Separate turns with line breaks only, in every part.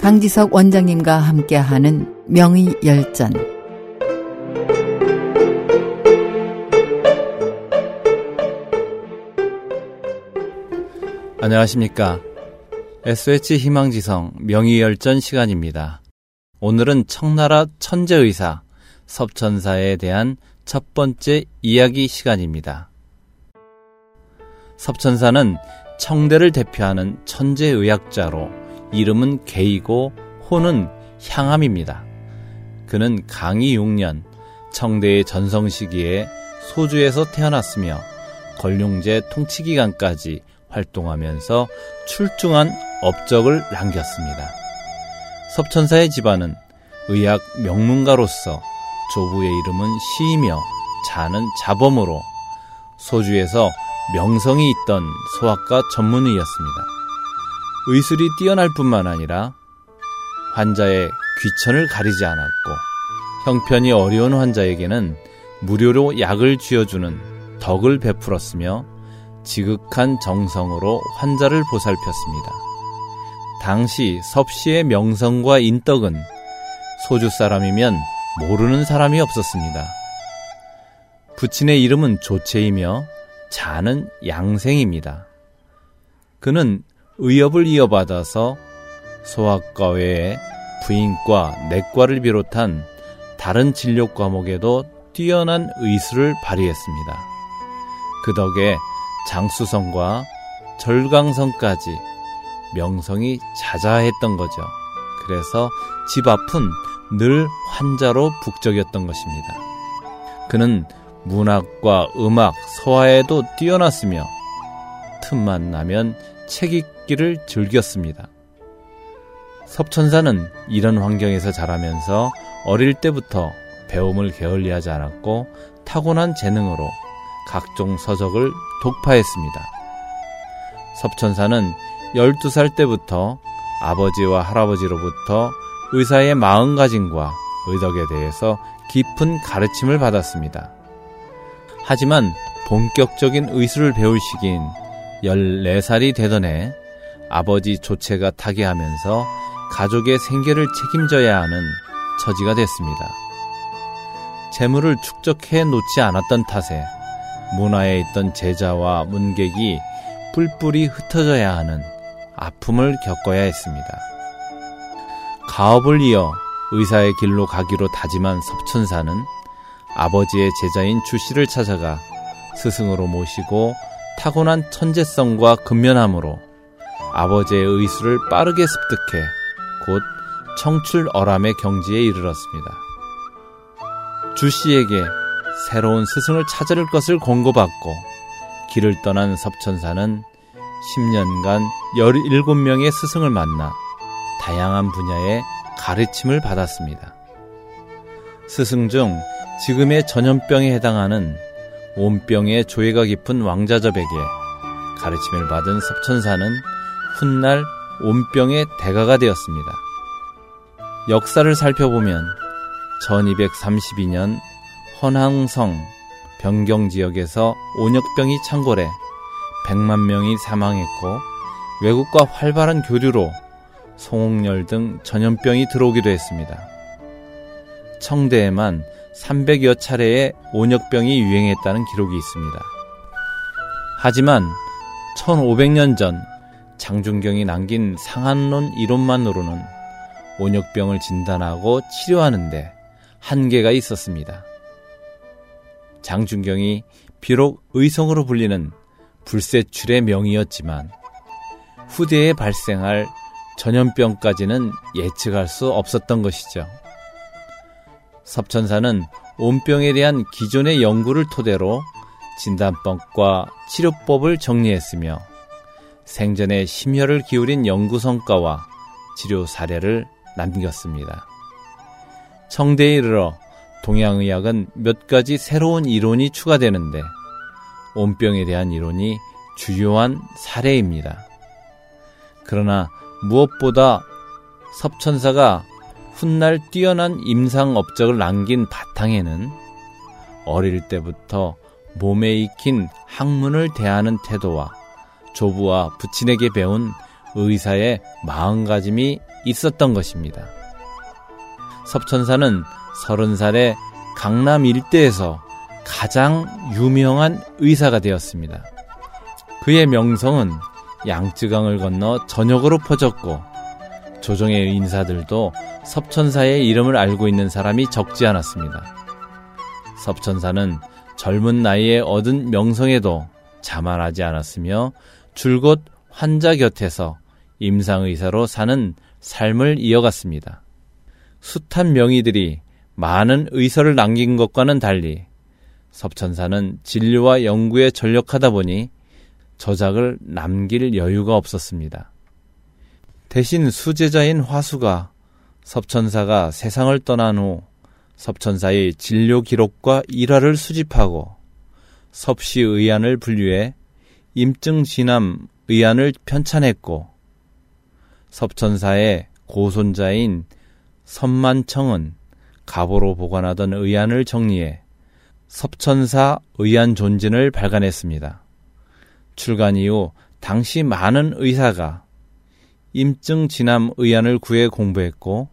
강지석 원장님과 함께하는 명의 열전
안녕하십니까. SH 희망지성 명의 열전 시간입니다. 오늘은 청나라 천재의사 섭천사에 대한 첫 번째 이야기 시간입니다. 섭천사는 청대를 대표하는 천재의학자로 이름은 개이고 호는 향암입니다. 그는 강희 6년 청대의 전성 시기에 소주에서 태어났으며 걸룡제 통치 기간까지 활동하면서 출중한 업적을 남겼습니다. 섭천사의 집안은 의학 명문가로서 조부의 이름은 시이며 자는 자범으로 소주에서 명성이 있던 소아과 전문의였습니다. 의술이 뛰어날 뿐만 아니라 환자의 귀천을 가리지 않았고 형편이 어려운 환자에게는 무료로 약을 쥐어주는 덕을 베풀었으며 지극한 정성으로 환자를 보살폈습니다. 당시 섭씨의 명성과 인덕은 소주 사람이면 모르는 사람이 없었습니다. 부친의 이름은 조체이며 자는 양생입니다. 그는 의협을 이어받아서 소아과 외에 부인과 내과를 비롯한 다른 진료 과목에도 뛰어난 의술을 발휘했습니다. 그 덕에 장수성과 절강성까지 명성이 자자했던 거죠. 그래서 집 앞은 늘 환자로 북적였던 것입니다. 그는 문학과 음악, 서화에도 뛰어났으며 틈만 나면 책 읽기를 즐겼습니다. 섭천사는 이런 환경에서 자라면서 어릴 때부터 배움을 게을리하지 않았고 타고난 재능으로 각종 서적을 독파했습니다. 섭천사는 12살 때부터 아버지와 할아버지로부터 의사의 마음가짐과 의덕에 대해서 깊은 가르침을 받았습니다. 하지만 본격적인 의술을 배울 시기인 14살이 되던 해 아버지 조체가 타계하면서 가족의 생계를 책임져야 하는 처지가 됐습니다. 재물을 축적해 놓지 않았던 탓에 문화에 있던 제자와 문객이 뿔뿔이 흩어져야 하는 아픔을 겪어야 했습니다. 가업을 이어 의사의 길로 가기로 다짐한 섭천사는 아버지의 제자인 주씨를 찾아가 스승으로 모시고 타고난 천재성과 근면함으로 아버지의 의술을 빠르게 습득해 곧 청출어람의 경지에 이르렀습니다. 주씨에게 새로운 스승을 찾을 것을 공고받고 길을 떠난 섭천사는 10년간 17명의 스승을 만나 다양한 분야의 가르침을 받았습니다. 스승 중 지금의 전염병에 해당하는 온병의 조예가 깊은 왕자접에게 가르침을 받은 섭천사는 훗날 온병의 대가가 되었습니다. 역사를 살펴보면 1232년 헌항성 병경 지역에서 온역병이 창궐해 100만 명이 사망했고 외국과 활발한 교류로 송옥열 등 전염병이 들어오기도 했습니다. 청대에만 300여 차례의 온역병이 유행했다는 기록이 있습니다. 하지만 1500년 전 장준경이 남긴 상한론 이론만으로는 온역병을 진단하고 치료하는데 한계가 있었습니다. 장준경이 비록 의성으로 불리는 불세출의 명이었지만 후대에 발생할 전염병까지는 예측할 수 없었던 것이죠. 섭천사는 온병에 대한 기존의 연구를 토대로 진단법과 치료법을 정리했으며 생전에 심혈을 기울인 연구 성과와 치료 사례를 남겼습니다. 청대에 이르러 동양의학은 몇 가지 새로운 이론이 추가되는데 온병에 대한 이론이 주요한 사례입니다. 그러나 무엇보다 섭천사가 훗날 뛰어난 임상 업적을 남긴 바탕에는 어릴 때부터 몸에 익힌 학문을 대하는 태도와 조부와 부친에게 배운 의사의 마음가짐이 있었던 것입니다. 섭천사는 서른 살에 강남 일대에서 가장 유명한 의사가 되었습니다. 그의 명성은 양쯔강을 건너 전역으로 퍼졌고 조정의 인사들도 섭천사의 이름을 알고 있는 사람이 적지 않았습니다. 섭천사는 젊은 나이에 얻은 명성에도 자만하지 않았으며 줄곧 환자 곁에서 임상의사로 사는 삶을 이어갔습니다. 숱한 명의들이 많은 의서를 남긴 것과는 달리 섭천사는 진료와 연구에 전력하다 보니 저작을 남길 여유가 없었습니다. 대신 수제자인 화수가 섭천사가 세상을 떠난 후 섭천사의 진료 기록과 일화를 수집하고 섭씨 의안을 분류해 임증 진암 의안을 편찬했고 섭천사의 고손자인 선만청은 가보로 보관하던 의안을 정리해 섭천사 의안 존진을 발간했습니다. 출간 이후 당시 많은 의사가 임증 진암 의안을 구해 공부했고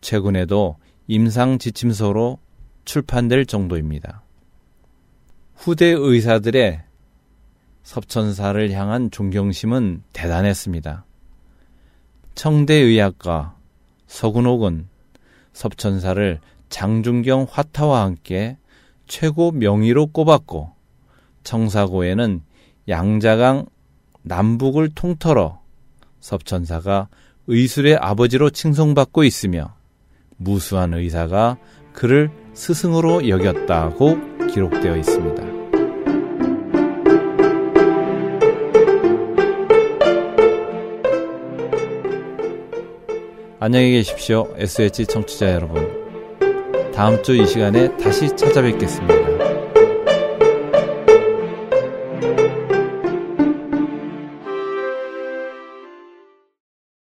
최근에도 임상 지침서로 출판될 정도입니다. 후대 의사들의 섭천사를 향한 존경심은 대단했습니다. 청대의학과 서군옥은 섭천사를 장중경 화타와 함께 최고 명의로 꼽았고 청사고에는 양자강 남북을 통틀어 섭천사가 의술의 아버지로 칭송받고 있으며 무수한 의사가 그를 스승으로 여겼다고 기록되어 있습니다. 안녕히 계십시오. SH 청취자 여러분. 다음 주 이 시간에 다시 찾아뵙겠습니다.